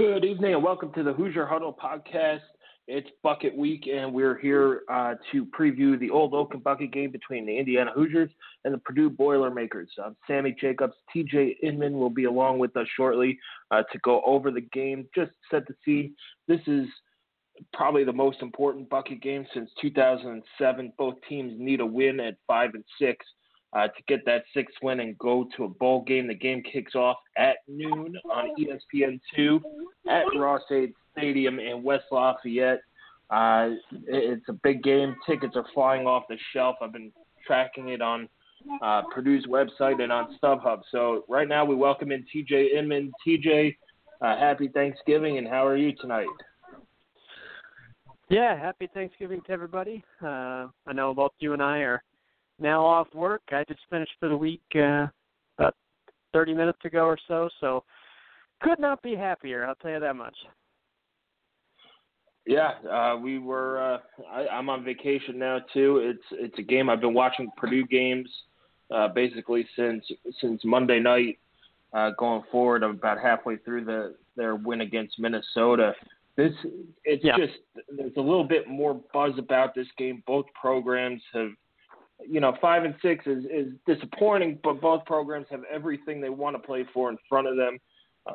Good evening and welcome to the Hoosier Huddle podcast. It's bucket week, and we're here uh, to preview the old Oaken Bucket game between the Indiana Hoosiers and the Purdue Boilermakers. Um, Sammy Jacobs, TJ Inman will be along with us shortly uh, to go over the game. Just set the scene. This is probably the most important bucket game since 2007. Both teams need a win at five and six uh, to get that sixth win and go to a bowl game. The game kicks off at noon on ESPN2 at Ross-Ade Stadium in West Lafayette. Uh, it's a big game. Tickets are flying off the shelf. I've been tracking it on uh, Purdue's website and on StubHub. So right now we welcome in TJ Inman. TJ, uh, happy Thanksgiving, and how are you tonight? Yeah, happy Thanksgiving to everybody. Uh, I know both you and I are now off work. I just finished for the week uh, about 30 minutes ago or so, so could not be happier. I'll tell you that much. Yeah, uh, we were. Uh, I, I'm on vacation now too. It's it's a game I've been watching Purdue games uh, basically since since Monday night. Uh, going forward, I'm about halfway through the their win against Minnesota. This it's yeah. just there's a little bit more buzz about this game. Both programs have you know, five and six is, is disappointing, but both programs have everything they want to play for in front of them. Uh,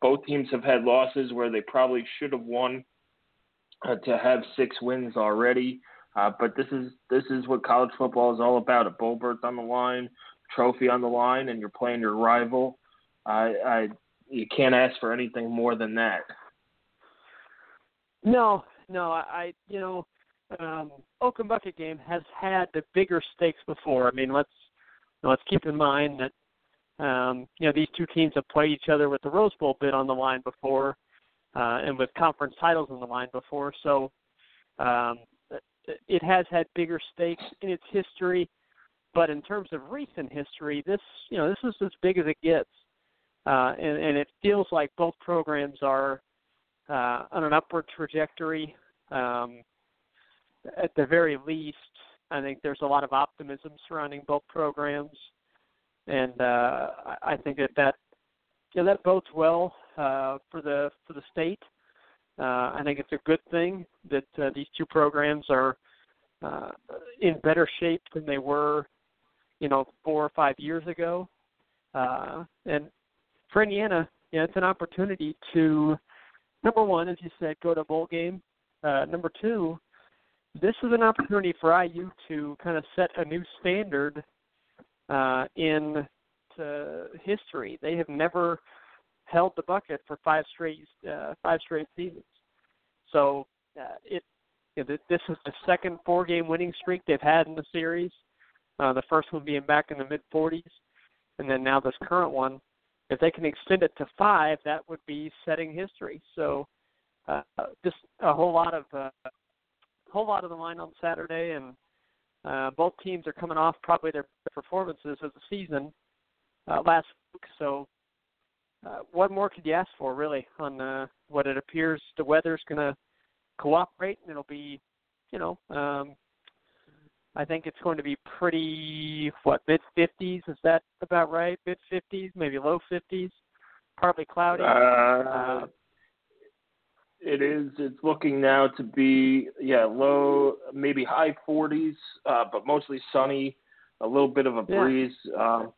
both teams have had losses where they probably should have won uh, to have six wins already. Uh, but this is this is what college football is all about: a bowl berth on the line, trophy on the line, and you're playing your rival. I, I you can't ask for anything more than that. No, no, I you know um, Oaken Bucket game has had the bigger stakes before. I mean, let's let's keep in mind that um, you know these two teams have played each other with the Rose Bowl bid on the line before, uh, and with conference titles on the line before. So um, it has had bigger stakes in its history. But in terms of recent history, this you know this is as big as it gets, uh, and, and it feels like both programs are uh, on an upward trajectory. Um, at the very least, I think there's a lot of optimism surrounding both programs, and uh, I think that that yeah, that bodes well uh, for the for the state. Uh, I think it's a good thing that uh, these two programs are uh, in better shape than they were, you know, four or five years ago. Uh, and for Indiana, yeah, it's an opportunity to number one, as you said, go to a bowl game. Uh, number two, this is an opportunity for IU to kind of set a new standard uh, in history. They have never held the bucket for five straight uh, five straight seasons. So uh, it you know, this is the second four game winning streak they've had in the series. Uh, the first one being back in the mid 40s, and then now this current one. If they can extend it to five, that would be setting history. So uh, just a whole lot of uh, whole lot of the line on Saturday, and uh, both teams are coming off probably their performances of the season uh, last week. So, uh, what more could you ask for, really, on uh, what it appears the weather's going to cooperate, and it'll be, you know, um, I think it's going to be pretty what mid 50s. Is that about right? Mid 50s, maybe low 50s. Partly cloudy. Uh, uh, it is. It's looking now to be yeah low, maybe high 40s, uh, but mostly sunny. A little bit of a breeze. Yeah. Um,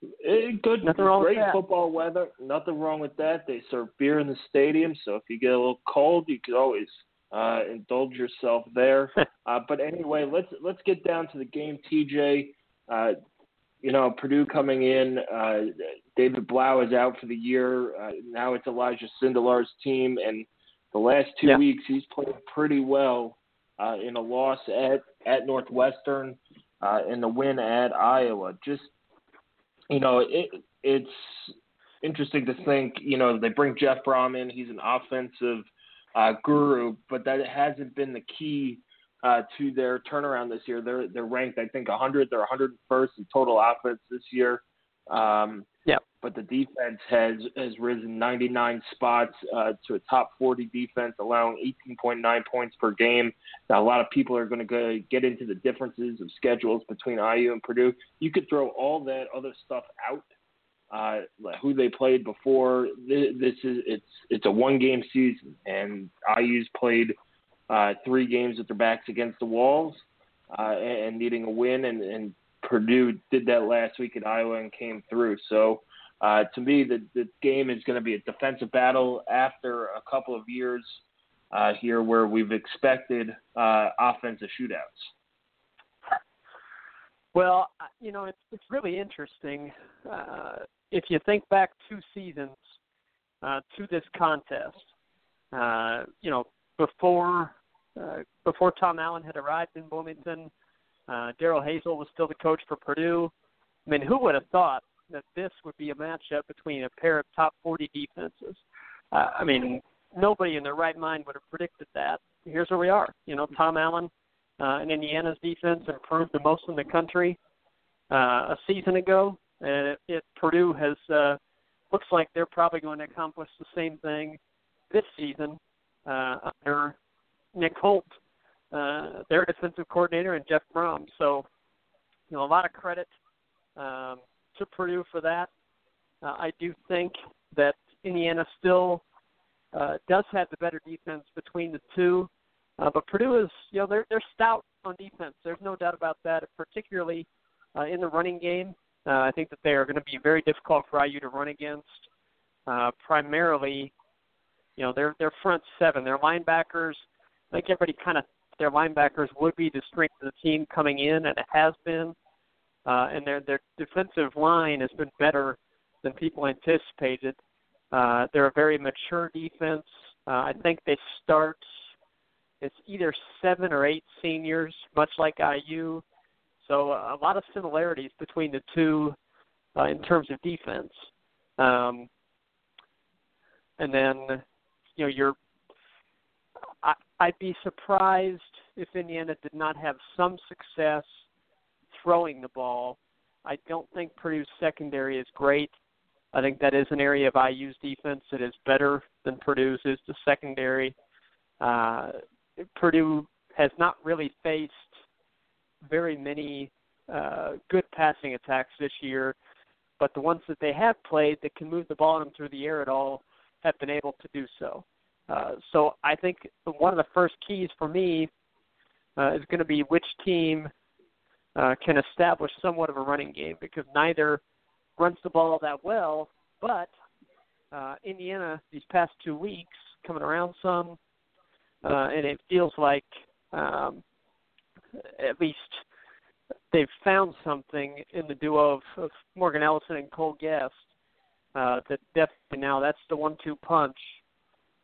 it, good, Nothing wrong great with that. football weather. Nothing wrong with that. They serve beer in the stadium, so if you get a little cold, you could always uh, indulge yourself there. uh, but anyway, let's let's get down to the game, TJ. Uh, you know, Purdue coming in, uh, David Blough is out for the year. Uh, now it's Elijah Sindelar's team, and the last two yeah. weeks he's played pretty well uh, in a loss at at Northwestern, uh, in the win at Iowa. Just you know, it, it's interesting to think. You know, they bring Jeff Brohm in. He's an offensive uh, guru, but that hasn't been the key uh, to their turnaround this year. They're they're ranked, I think, 100. They're 101st in total offense this year. Um, yeah. But the defense has has risen 99 spots uh, to a top 40 defense, allowing 18.9 points per game. Now, a lot of people are going to get into the differences of schedules between IU and Purdue. You could throw all that other stuff out. Uh, who they played before. This is it's it's a one game season, and IU's played uh, three games with their backs against the walls uh, and, needing a win. And, and Purdue did that last week at Iowa and came through. So uh, to me, the, the game is going to be a defensive battle after a couple of years uh, here where we've expected uh, offensive shootouts. Well, you know, it's it's really interesting. Uh, if you think back two seasons uh, to this contest, uh, you know, before uh, before Tom Allen had arrived in Bloomington. Uh, Darrell Hazell was still the coach for Purdue. I mean, who would have thought that this would be a matchup between a pair of top 40 defenses? Uh, I mean, nobody in their right mind would have predicted that. Here's where we are. You know, Tom Allen uh, and Indiana's defense improved the most in the country uh, a season ago, and it, it Purdue has uh, looks like they're probably going to accomplish the same thing this season uh, under Nick Holt, uh, their defensive coordinator, and Jeff Brohm. So, you know, a lot of credit um, to Purdue for that. Uh, I do think that Indiana still uh, does have the better defense between the two, uh, but Purdue is, you know, they're they're stout on defense. There's no doubt about that, particularly uh, in the running game. Uh, I think that they are going to be very difficult for IU to run against. Uh, primarily, you know, their their front seven, their linebackers I think everybody kind of their linebackers would be the strength of the team coming in, and it has been. Uh, and their their defensive line has been better than people anticipated. Uh, they're a very mature defense. Uh, I think they start. It's either seven or eight seniors, much like IU. So uh, a lot of similarities between the two uh, in terms of defense. Um, and then, you know, your I'd be surprised if Indiana did not have some success throwing the ball. I don't think Purdue's secondary is great. I think that is an area of IU's defense that is better than Purdue's is the secondary. Uh, Purdue has not really faced very many uh, good passing attacks this year, but the ones that they have played that can move the ball through the air at all have been able to do so. Uh, so I think one of the first keys for me uh, is going to be which team uh, can establish somewhat of a running game because neither runs the ball that well, but uh, Indiana these past two weeks coming around some, uh, and it feels like um, at least they've found something in the duo of, of Morgan Ellison and Cole Gest uh, that definitely now that's the one-two punch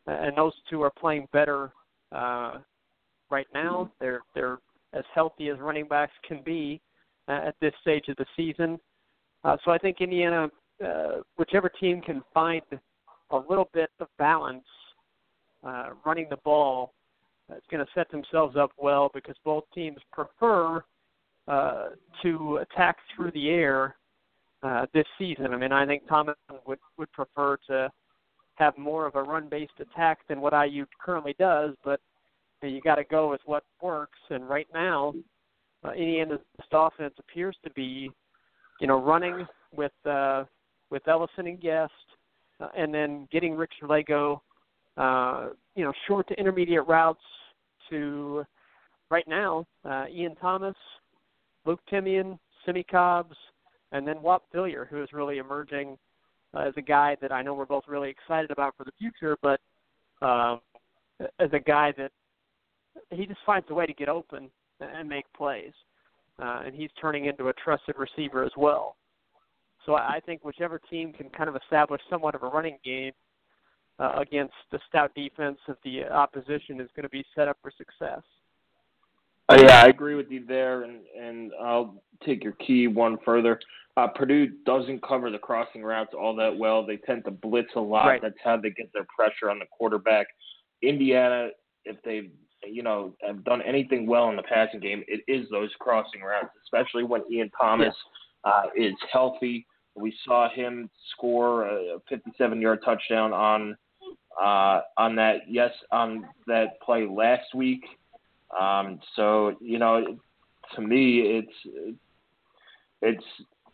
and those two are playing better uh, right now. They're they're as healthy as running backs can be uh, at this stage of the season. Uh, so I think Indiana, uh, whichever team can find a little bit of balance uh, running the ball, uh, is going to set themselves up well because both teams prefer uh, to attack through the air uh, this season. I mean, I think Thomas would would prefer to have more of a run-based attack than what IU currently does, but you got to go with what works. And right now, uh, Indiana's offense appears to be, you know, running with uh, with Ellison and Gest, uh, and then getting Richard Lagow, uh, you know, short to intermediate routes to right now uh, Ian Thomas, Luke Timian, Simmie Cobbs, and then Whop Philyor, who is really emerging uh, as a guy that I know we're both really excited about for the future, but um, as a guy that he just finds a way to get open and make plays. uh, and he's turning into a trusted receiver as well. So I think whichever team can kind of establish somewhat of a running game uh, against the stout defense of the opposition is going to be set up for success. Uh, yeah, I agree with you there, and and I'll take your key one further. Uh, Purdue doesn't cover the crossing routes all that well. They tend to blitz a lot. Right. That's how they get their pressure on the quarterback. Indiana, if they you know have done anything well in the passing game, it is those crossing routes, especially when Ian Thomas uh, is healthy. We saw him score a 57-yard touchdown on uh, on that yes on that play last week. Um, so you know, to me, it's it's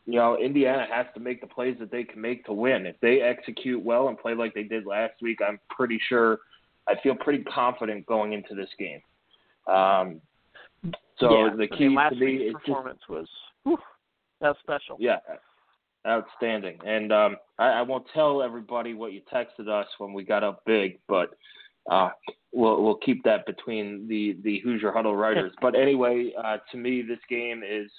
you know Indiana has to make the plays that they can make to win. If they execute well and play like they did last week, I'm pretty sure. I feel pretty confident going into this game. Um, so yeah, the I key mean, last to me week's is just performance was whew, that's special. yeah, outstanding. And um, I, I won't tell everybody what you texted us when we got up big, but uh, we'll we'll keep that between the the Hoosier Huddle writers. but anyway, uh, to me, this game is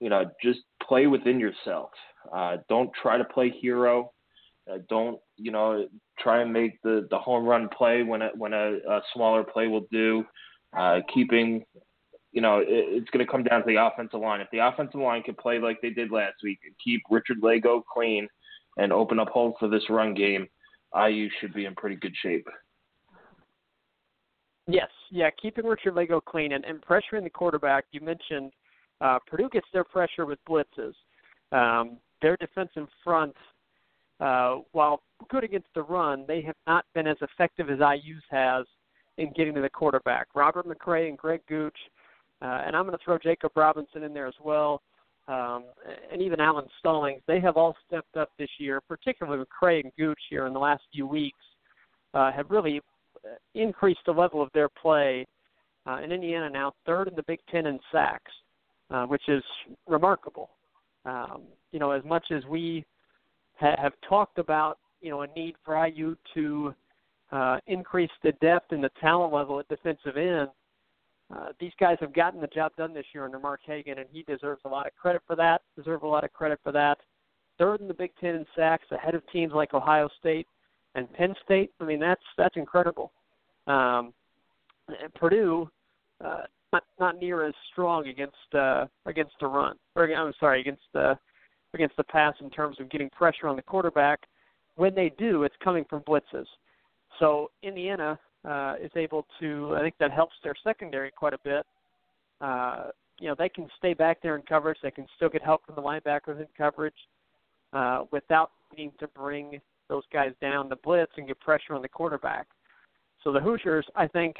you know just play within yourself. Uh, don't try to play hero. Uh, don't you know try and make the the home run play when a when a, a smaller play will do. Uh, keeping you know, it, it's going to come down to the offensive line. If the offensive line can play like they did last week and keep Richard Lagow clean and open up holes for this run game, IU should be in pretty good shape. Yes, yeah, keeping Richard Lagow clean and, and pressuring the quarterback. You mentioned uh, Purdue gets their pressure with blitzes. Um, their defensive front, uh, while good against the run, they have not been as effective as IU's has in getting to the quarterback. Robert McCray and Greg Gooch, uh, and I'm going to throw Jacob Robinson in there as well, um, and even Alan Stallings. They have all stepped up this year, particularly McCray and Gooch here in the last few weeks, uh, have really uh, increased the level of their play. Uh, Indiana now third in the Big Ten in sacks, uh, which is remarkable. Um, you know, as much as we ha- have talked about, you know, a need for IU to uh, increase the depth and the talent level at defensive end, uh, these guys have gotten the job done this year under Mark Hagen, and he deserves a lot of credit for that. Deserve a lot of credit for that. Third in the Big Ten in sacks, ahead of teams like Ohio State and Penn State. I mean, that's that's incredible. Um, Purdue, uh, not not near as strong against uh, against the run, or I'm sorry, against the against the pass in terms of getting pressure on the quarterback. When they do, it's coming from blitzes. So Indiana uh, is able to, I think that helps their secondary quite a bit. Uh, you know, they can stay back there in coverage. They can still get help from the linebackers in coverage uh, without needing to bring those guys down the blitz and get pressure on the quarterback. So the Hoosiers, I think,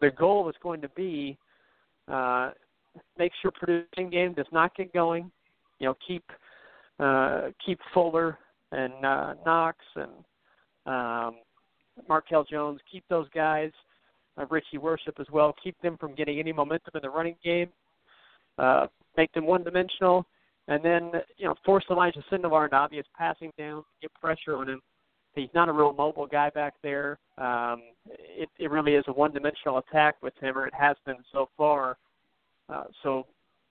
their goal is going to be uh, make sure Purdue's game does not get going. You know, keep uh, keep Fuller and uh, Knox and um, Markell Jones, keep those guys, uh, Richie Worship as well, keep them from getting any momentum in the running game, uh, make them one dimensional, and then you know force Elijah Sindelar into obvious passing down, get pressure on him. He's not a real mobile guy back there. Um, it, it really is a one-dimensional attack with him, or it has been so far. Uh, so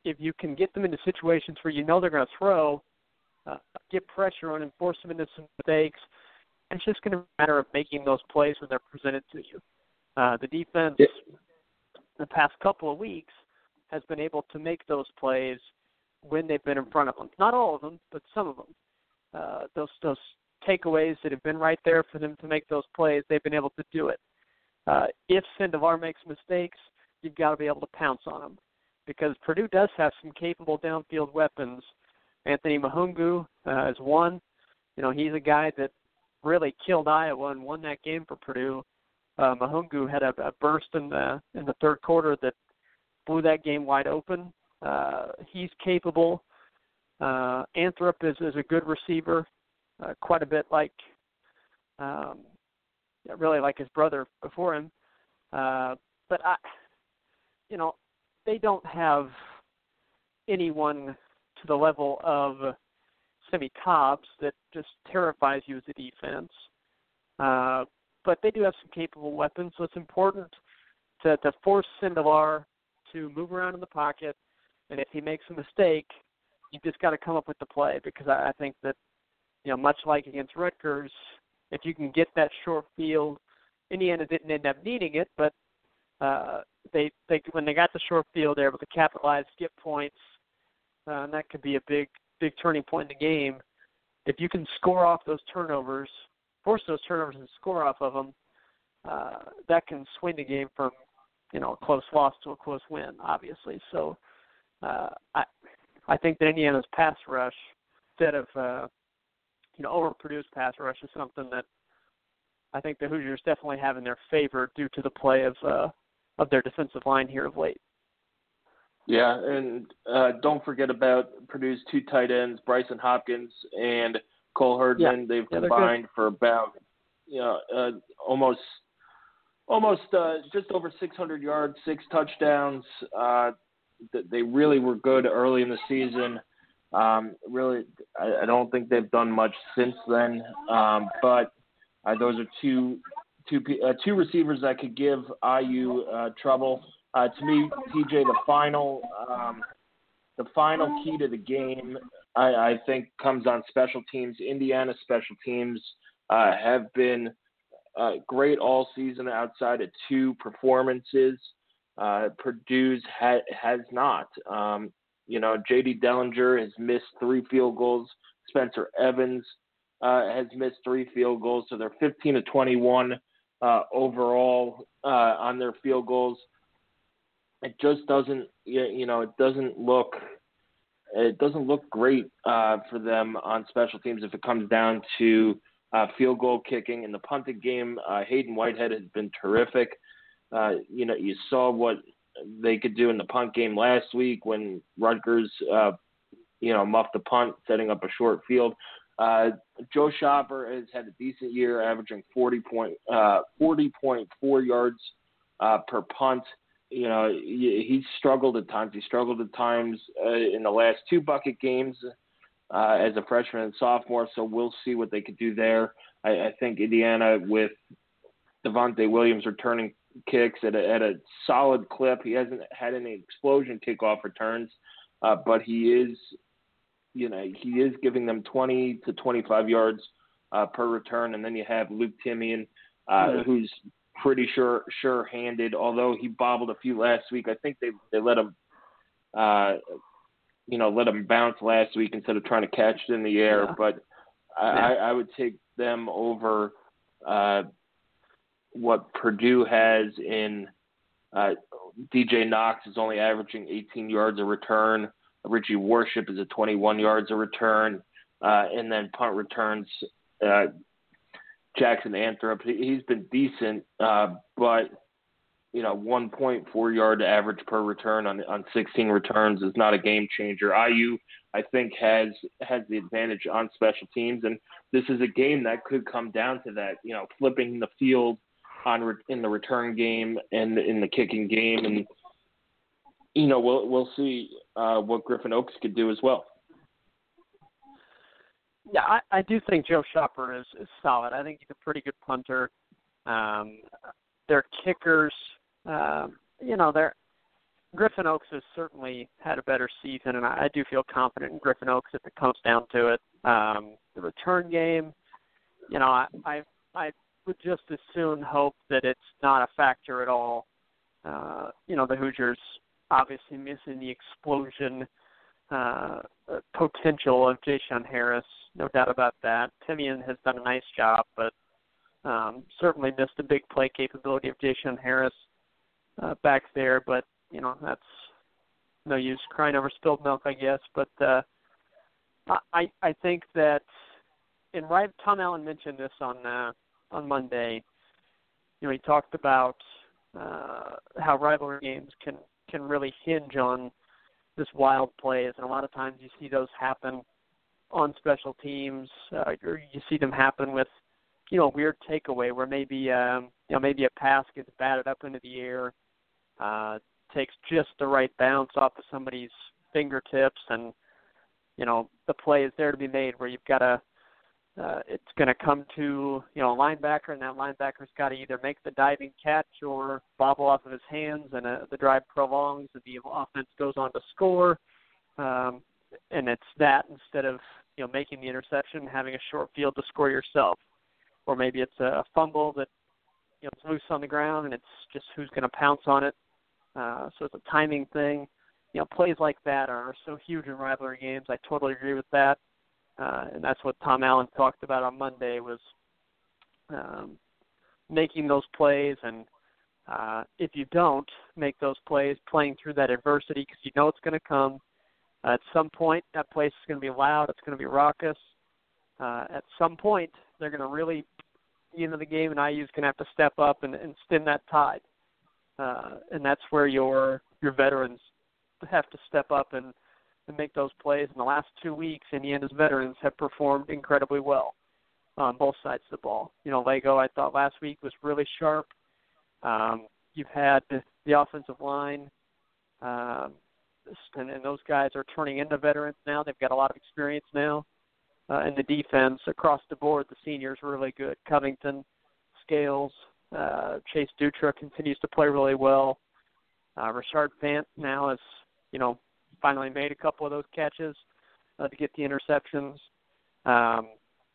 if you can get them into situations where you know they're going to throw, uh, get pressure on him, force them into some mistakes, it's just going to be a matter of making those plays when they're presented to you. Uh, the defense, Yeah. the past couple of weeks, has been able to make those plays when they've been in front of them. Not all of them, but some of them. Uh, those those takeaways that have been right there for them to make those plays, they've been able to do it. Uh, if Sindelar makes mistakes, you've got to be able to pounce on them because Purdue does have some capable downfield weapons. Anthony Mahoungou uh, is one. You know, he's a guy that really killed Iowa and won that game for Purdue. Uh, Mahungu had a, a burst in the in the third quarter that blew that game wide open. Uh, he's capable. Uh, Anthrop is, is a good receiver, uh, quite a bit like, um, really like his brother before him. Uh, but I, you know, they don't have anyone to the level of Simmie Cobbs that just terrifies you as a defense. Uh, but they do have some capable weapons, so it's important to, to force Sindelar to move around in the pocket, and if he makes a mistake, you just got to come up with the play because I, I think that you know much like against Rutgers, if you can get that short field, Indiana didn't end up needing it, but uh, they they when they got the short field, they're able to capitalize, get points, uh, and that could be a big big turning point in the game. If you can score off those turnovers, force those turnovers and score off of them, uh, that can swing the game from you know a close loss to a close win, obviously. So uh, I I think that Indiana's pass rush, instead of uh, you know overproduced pass rush, is something that I think the Hoosiers definitely have in their favor due to the play of uh, of their defensive line here of late. Yeah, and uh, don't forget about Purdue's two tight ends, Brycen Hopkins and Cole Herdman. Yeah. They've Yeah, combined for about you know uh, almost almost uh, just over 600 yards, six touchdowns. Uh, they really were good early in the season. Um, really, I, I don't think they've done much since then. Um, but uh, those are two two uh, two receivers that could give IU uh, trouble. Uh, to me, TJ, the final um, the final key to the game, I, I think, comes on special teams. Indiana special teams uh, have been uh, great all season outside of two performances. Purdue's ha- has not. Um, you know, J.D. Dellinger has missed three field goals. Spencer Evans uh, has missed three field goals, so they're 15 to 21 uh, overall uh, on their field goals. It just doesn't, you know, it doesn't look, it doesn't look great uh, for them on special teams if it comes down to uh, field goal kicking in the punting game. Uh, Haydon Whitehead has been terrific. You know, you saw what they could do in the punt game last week when Rutgers, uh, you know, muffed the punt, setting up a short field. Uh, Joe Schopper has had a decent year, averaging 40 point, uh, 40.4 yards uh, per punt. You know, he, he struggled at times. He struggled at times uh, in the last two bucket games uh, as a freshman and sophomore. So we'll see what they could do there. I, I think Indiana with Devonte Williams returning kicks at a, at a solid clip. He hasn't had any explosion kickoff returns, uh, but he is, you know, he is giving them 20 to 25 yards uh, per return. And then you have Luke Timian, uh, Yeah. who's pretty sure sure-handed. Although he bobbled a few last week, I think they they let him. Uh, you know, let him bounce last week instead of trying to catch it in the air. Yeah. But I, Yeah. I, I would take them over uh, what Purdue has in uh, DJ Knox is only averaging 18 yards a return. Richie Worship is at 21 yards a return, uh, and then punt returns. Uh, Jackson Anthrop, he- he's been decent, uh, but you know, 1.4 yard average per return on on 16 returns is not a game changer. IU, I think, has has the advantage on special teams, and this is a game that could come down to that. You know, flipping the field on re- in the return game and in the kicking game, and you know, we'll we'll see uh, what Griffin Oakes could do as well. Yeah, I, I do think Joe Schopper is, is solid. I think he's a pretty good punter. Um, their kickers, um, you know, they're Griffin Oakes has certainly had a better season, and I, I do feel confident in Griffin Oakes if it comes down to it. Um, the return game, you know, I, I I would just as soon hope that it's not a factor at all. Uh, you know, the Hoosiers obviously missing the explosion uh, uh, potential of J-Shun Harris, no doubt about that. Timian has done a nice job, but um, certainly missed a big play capability of J-Shun Harris uh, back there. But you know that's no use crying over spilled milk, I guess. But uh, I I think that and right Tom Allen mentioned this on uh, on Monday. You know, he talked about uh, how rivalry games can can really hinge on this wild plays, and a lot of times you see those happen on special teams, uh, or you see them happen with, you know, a weird takeaway where maybe, um, you know, maybe a pass gets batted up into the air, uh, takes just the right bounce off of somebody's fingertips, and you know the play is there to be made where you've got a uh, it's going to come to you know a linebacker, and that linebacker's got to either make the diving catch or bobble off of his hands, and uh, the drive prolongs, and the offense goes on to score. Um, and it's that instead of you know making the interception, having a short field to score yourself, or maybe it's a fumble that you know it's loose on the ground, and it's just who's going to pounce on it. Uh, so it's a timing thing. You know, plays like that are so huge in rivalry games. I totally agree with that uh, and that's what Tom Allen talked about on Monday was um, making those plays. And uh, if you don't make those plays, playing through that adversity because you know it's going to come. Uh, at some point, that place is going to be loud. It's going to be raucous. Uh, at some point, they're going to really end of the game, and IU's going to have to step up and, and stem that tide. Uh, and that's where your your veterans have to step up and and make those plays. In the last two weeks, Indiana's veterans have performed incredibly well on both sides of the ball. You know, Lagow, I thought last week was really sharp. Um, you've had the offensive line, um, and, and those guys are turning into veterans now. They've got a lot of experience now. Uh, and the defense across the board, the seniors really good. Covington, Scales, uh, Chase Dutra continues to play really well. Uh, Rashard Fant now is, you know, finally made a couple of those catches uh, to get the interceptions. Um,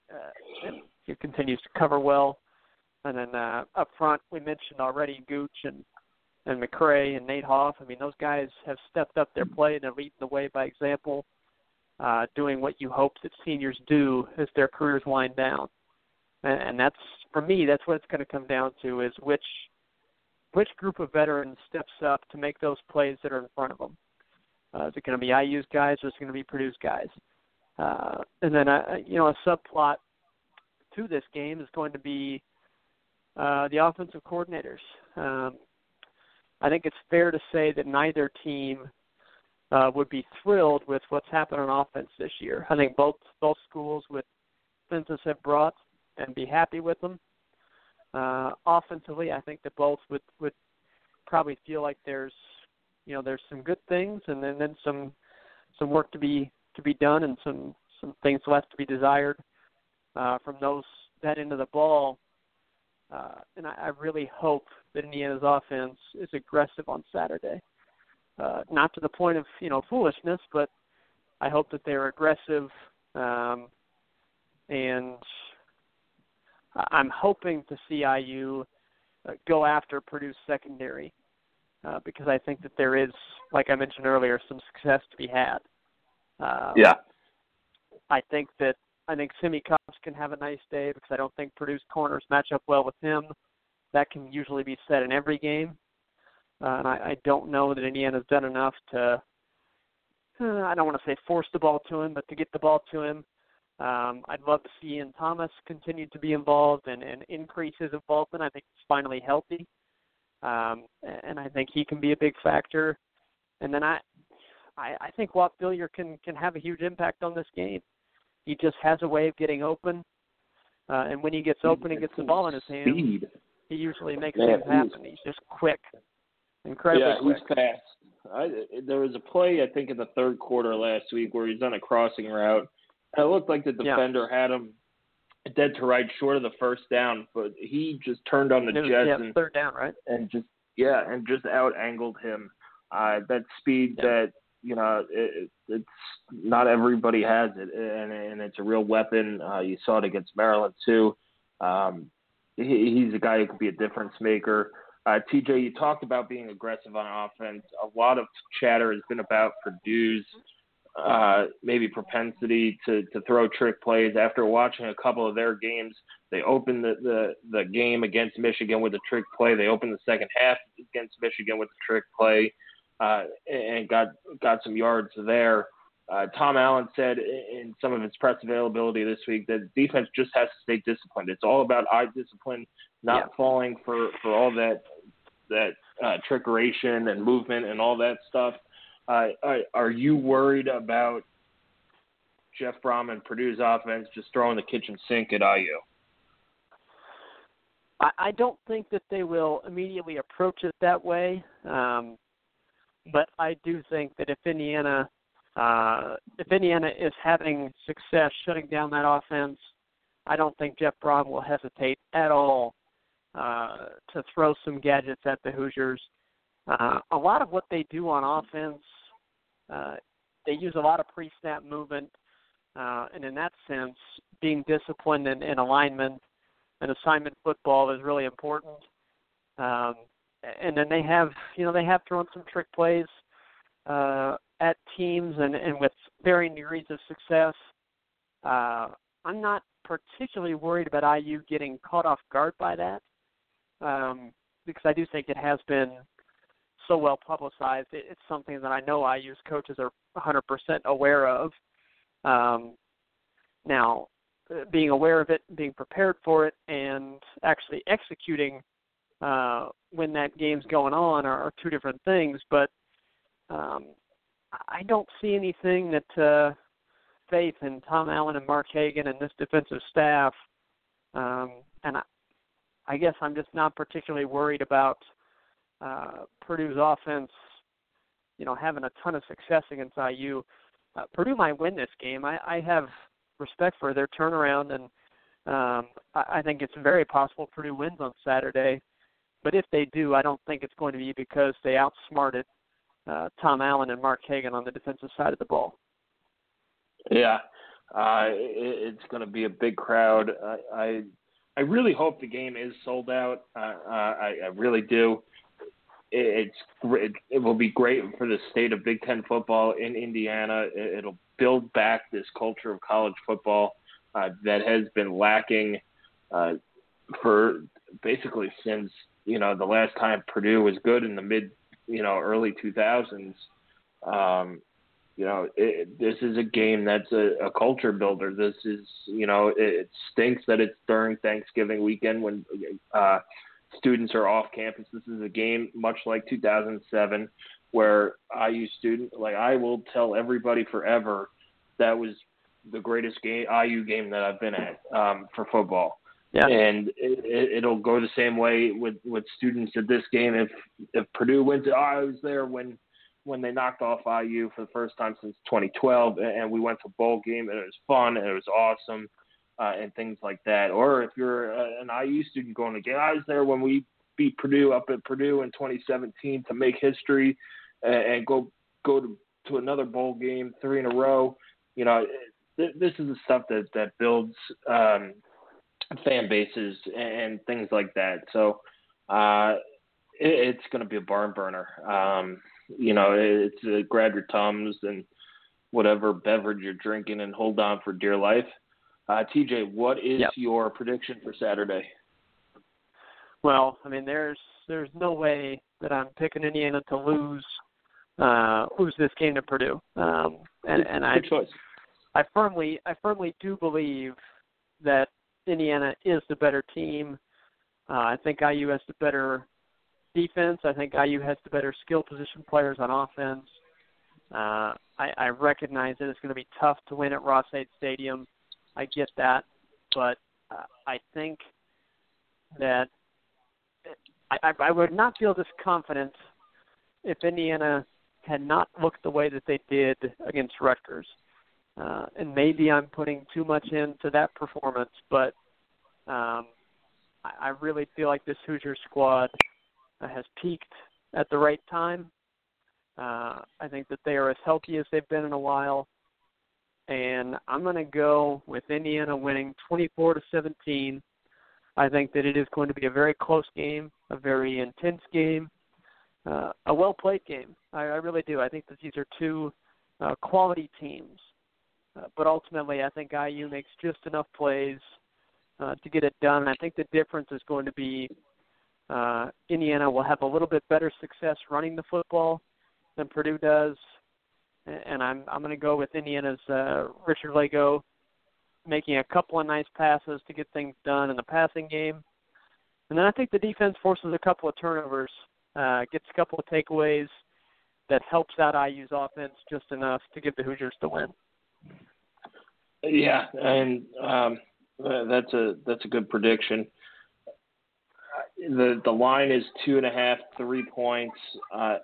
uh, he continues to cover well. And then uh, up front, we mentioned already Gooch and and McCray and Nate Hoff. I mean, those guys have stepped up their play and they're leading the way by example, uh, doing what you hope that seniors do as their careers wind down. And, and that's for me, that's what it's going to come down to: is which which group of veterans steps up to make those plays that are in front of them. Uh, is it going to be IU's guys or is it going to be Purdue's guys? Uh, and then, uh, you know, a subplot to this game is going to be uh, the offensive coordinators. Um, I think it's fair to say that neither team uh, would be thrilled with what's happened on offense this year. I think both both schools with Fences have brought and be happy with them. Uh, offensively, I think that both would would probably feel like there's you know there's some good things and then then some some work to be to be done and some some things left to be desired uh, from those that end of the ball. Uh, and I, I really hope that Indiana's offense is aggressive on Saturday. Uh, not to the point of you know foolishness, but I hope that they're aggressive. Um, and I'm hoping to see IU uh, go after Purdue's secondary uh, because I think that there is, like I mentioned earlier, some success to be had. Uh, yeah. I think that I think Simmie Cobbs can have a nice day because I don't think Purdue's corners match up well with him. That can usually be said in every game, uh, and I, I don't know that Indiana's done enough to. Uh, I don't want to say force the ball to him, but to get the ball to him. Um, I'd love to see Ian Thomas continue to be involved and, and increase his involvement. I think he's finally healthy um, and I think he can be a big factor. And then I, I, I think Whop Philyor can can have a huge impact on this game. He just has a way of getting open, uh, and when he gets open and gets the ball in his hand, Speed. he usually makes things happen. He's just quick, incredibly yeah, quick. he's fast. I, there was a play I think in the third quarter last week where he's on a crossing route. And it looked like the defender yeah. had him dead to right short of the first down, but he just turned on the was, jets yeah, and third down, right? And just yeah, and just out angled him. Uh, that speed yeah. that you know it, it's not everybody has it, and and it's a real weapon. Uh, you saw it against Maryland too. Um, he, he's a guy who could be a difference maker. Uh, TJ, you talked about being aggressive on offense. A lot of chatter has been about Purdue's uh, maybe propensity to, to throw trick plays. After watching a couple of their games, they opened the, the, the game against Michigan with a trick play. They opened the second half against Michigan with a trick play uh, and got got some yards there. Uh, Tom Allen said in some of his press availability this week that defense just has to stay disciplined. It's all about eye discipline, not yeah. falling for, for all that that uh, trickeration and movement and all that stuff. Uh, are you worried about Jeff Brohm and Purdue's offense just throwing the kitchen sink at IU? I, don't think that they will immediately approach it that way, um, but I do think that if Indiana uh, if Indiana is having success shutting down that offense, I don't think Jeff Brohm will hesitate at all uh, to throw some gadgets at the Hoosiers. Uh, a lot of what they do on offense, uh, they use a lot of pre-snap movement, uh, and in that sense, being disciplined in, in alignment and assignment football is really important. Um, and then they have, you know, they have thrown some trick plays uh, at teams and, and with varying degrees of success. Uh, I'm not particularly worried about IU getting caught off guard by that um, because I do think it has been so well publicized. It, it's something that I know IU's coaches are 100% aware of. Um, now, uh, being aware of it, being prepared for it, and actually executing uh, when that game's going on are, are two different things. But um, I don't see anything that uh, faith in Tom Allen and Mark Hagen and this defensive staff. Um, and I, I guess I'm just not particularly worried about uh, Purdue's offense, you know, having a ton of success against IU. Uh, Purdue might win this game. I, I have respect for their turnaround, and um, I, I think it's very possible Purdue wins on Saturday. But if they do, I don't think it's going to be because they outsmarted uh, Tom Allen and Mark Hagen on the defensive side of the ball. Yeah, uh, it, it's going to be a big crowd. I, I I really hope the game is sold out. Uh, uh, I, I really do. It, it's it, it will be great for the state of Big Ten football in Indiana. It, it'll build back this culture of college football uh, that has been lacking uh, for basically since you know the last time Purdue was good in the mid you know early 2000s. Um, you know, it, this is a game that's a, a culture builder. This is, you know, it, it stinks that it's during Thanksgiving weekend when uh, students are off campus. This is a game much like 2007 where IU student, like I will tell everybody forever, that was the greatest game IU game that I've been at um, for football. Yeah. And it, it'll go the same way with with students at this game. If if Purdue wins, oh, I was there when when they knocked off IU for the first time since 2012, and we went to bowl game and it was fun and it was awesome, uh, and things like that. Or if you're an IU student going to get, was there when we beat Purdue up at Purdue in 2017 to make history, and, and go go to to another bowl game three in a row. You know, th- this is the stuff that that builds um, fan bases and things like that. So. Uh, it's going to be a barn burner. Um, you know, it's uh, grab your tums and whatever beverage you're drinking and hold on for dear life. Uh, TJ, what is yep. your prediction for Saturday? Well, I mean, there's there's no way that I'm picking Indiana to lose uh, lose this game to Purdue, um, and and I choice. I firmly I firmly do believe that Indiana is the better team. Uh, I think IU has the better defense. I think IU has the better skill position players on offense. Uh, I, I recognize that it's going to be tough to win at Ross-Ade Stadium. I get that, but uh, I think that I, I would not feel this confident if Indiana had not looked the way that they did against Rutgers. Uh, and maybe I'm putting too much into that performance, but um, I, I really feel like this Hoosier squad has peaked at the right time. Uh, I think that they are as healthy as they've been in a while, and I'm going to go with Indiana winning 24 to 17. I think that it is going to be a very close game, a very intense game, uh, a well played game. I, I really do. I think that these are two uh, quality teams, uh, but ultimately, I think IU makes just enough plays uh, to get it done. I think the difference is going to be uh, Indiana will have a little bit better success running the football than Purdue does, and I'm I'm going to go with Indiana's uh, Richard Lagow making a couple of nice passes to get things done in the passing game, and then I think the defense forces a couple of turnovers, uh, gets a couple of takeaways that helps out IU's offense just enough to give the Hoosiers the win. Yeah, and um, that's a that's a good prediction the the line is two and a half, three points. Uh,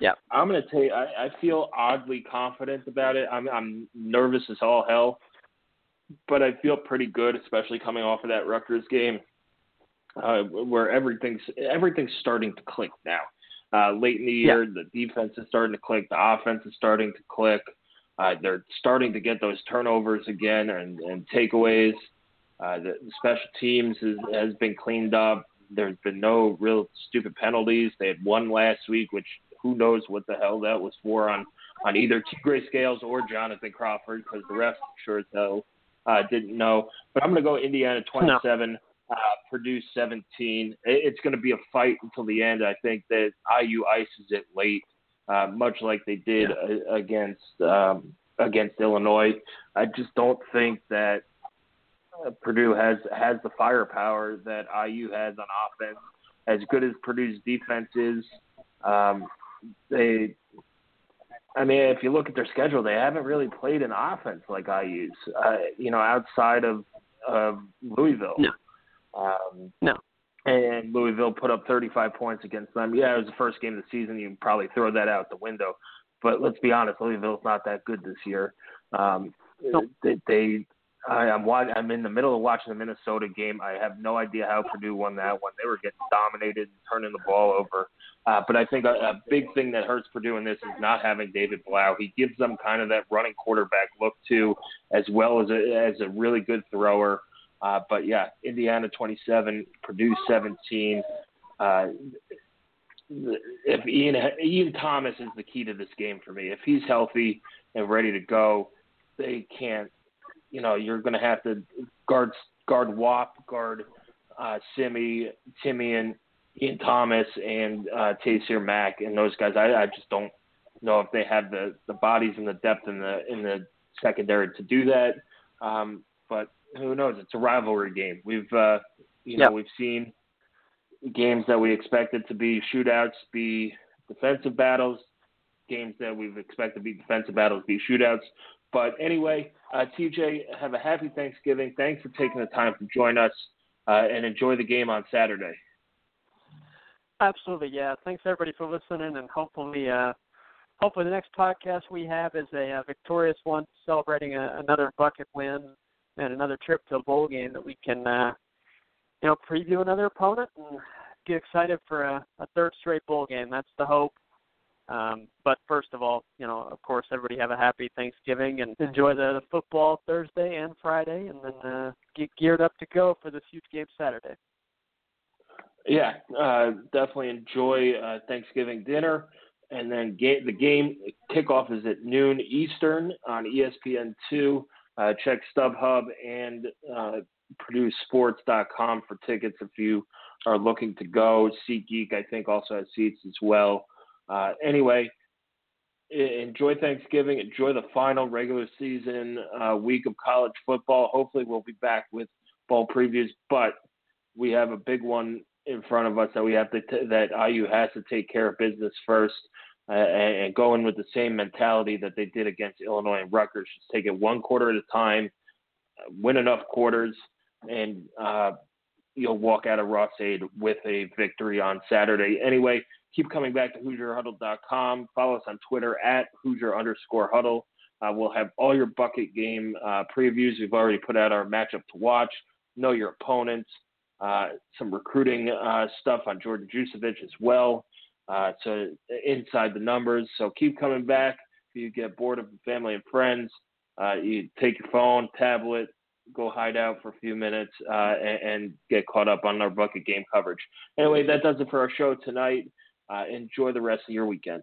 yeah, I'm gonna tell you, I, I feel oddly confident about it. I'm I'm nervous as all hell, but I feel pretty good, especially coming off of that Rutgers game, uh, where everything's everything's starting to click now. Uh, late in the year, yeah. the defense is starting to click, the offense is starting to click. Uh, they're starting to get those turnovers again and, and takeaways. Uh, the, special teams is, has been cleaned up. There's been no real stupid penalties. They had one last week, which who knows what the hell that was for on on either. Tegray Scales or Jonathan Crawford because the rest sure as hell uh, didn't know. But I'm going to go Indiana 27, no. uh, Purdue 17. It's going to be a fight until the end. I think that IU ices it late, uh, much like they did yeah. Uh, against um, against Illinois. I just don't think that uh, Purdue has has the firepower that IU has on offense. As good as Purdue's defense is, um, they I mean, if you look at their schedule, they haven't really played an offense like IU's. Uh, you know, outside of of Louisville. No. Um, no. And Louisville put up 35 points against them. Yeah, it was the first game of the season. You probably throw that out the window. But let's be honest, Louisville's not that good this year. Um, no. They, they I, I'm I'm in the middle of watching the Minnesota game. I have no idea how Purdue won that one. They were getting dominated, and turning the ball over. Uh, but I think a, a big thing that hurts Purdue in this is not having David Blough. He gives them kind of that running quarterback look too, as well as a, as a really good thrower. Uh, but yeah, Indiana 27, Purdue 17. Uh, if Ian Ian Thomas is the key to this game for me. If he's healthy and ready to go, they can't you know, you're going to have to guard guard Whop, guard uh, Simmie, Timmy, and Ian Thomas, and uh, Taysir Mack, and those guys. I, I just don't know if they have the, the bodies and the depth in the in the secondary to do that. Um, but who knows? It's a rivalry game. We've uh, you know we've seen games that we expected to be shootouts be defensive battles. Games that we've expected to be defensive battles be shootouts. But anyway, uh, TJ, have a happy Thanksgiving. Thanks for taking the time to join us uh, and enjoy the game on Saturday. Absolutely, yeah. Thanks everybody for listening, and hopefully, uh, hopefully the next podcast we have is a, a victorious one, celebrating a, another bucket win and another trip to a bowl game that we can, uh, you know, preview another opponent and get excited for a, a third straight bowl game. That's the hope. Um, but first of all, you know, of course, everybody have a happy Thanksgiving and enjoy the, the football Thursday and Friday, and then uh, get geared up to go for this huge game Saturday. Yeah, uh, definitely enjoy uh, Thanksgiving dinner, and then ga- the game kickoff is at noon Eastern on ESPN two. Uh, check StubHub and uh, PurdueSports.com for tickets if you are looking to go. SeatGeek, I think, also has seats as well. Uh, anyway, enjoy Thanksgiving. Enjoy the final regular season uh, week of college football. Hopefully, we'll be back with bowl previews, but we have a big one in front of us that we have to t- that IU has to take care of business first. Uh, and, go in with the same mentality that they did against Illinois and Rutgers. Just take it one quarter at a time, win enough quarters, and uh, you'll walk out of Ross Aid with a victory on Saturday. Anyway, keep coming back to HoosierHuddle.com. Follow us on Twitter at Hoosier underscore Huddle. Uh, we'll have all your bucket game uh, previews. We've already put out our matchup to watch. Know your opponents. Uh, some recruiting uh, stuff on Jordan Jucevic as well. Uh, so inside the numbers. So keep coming back. If you get bored of family and friends, uh, you take your phone, tablet, go hide out for a few minutes, and, and get caught up on our bucket game coverage. Anyway, that does it for our show tonight. Uh, enjoy the rest of your weekend.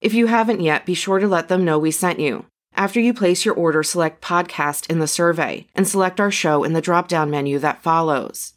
If you haven't yet, be sure to let them know we sent you. After you place your order, select podcast in the survey and select our show in the drop down menu that follows.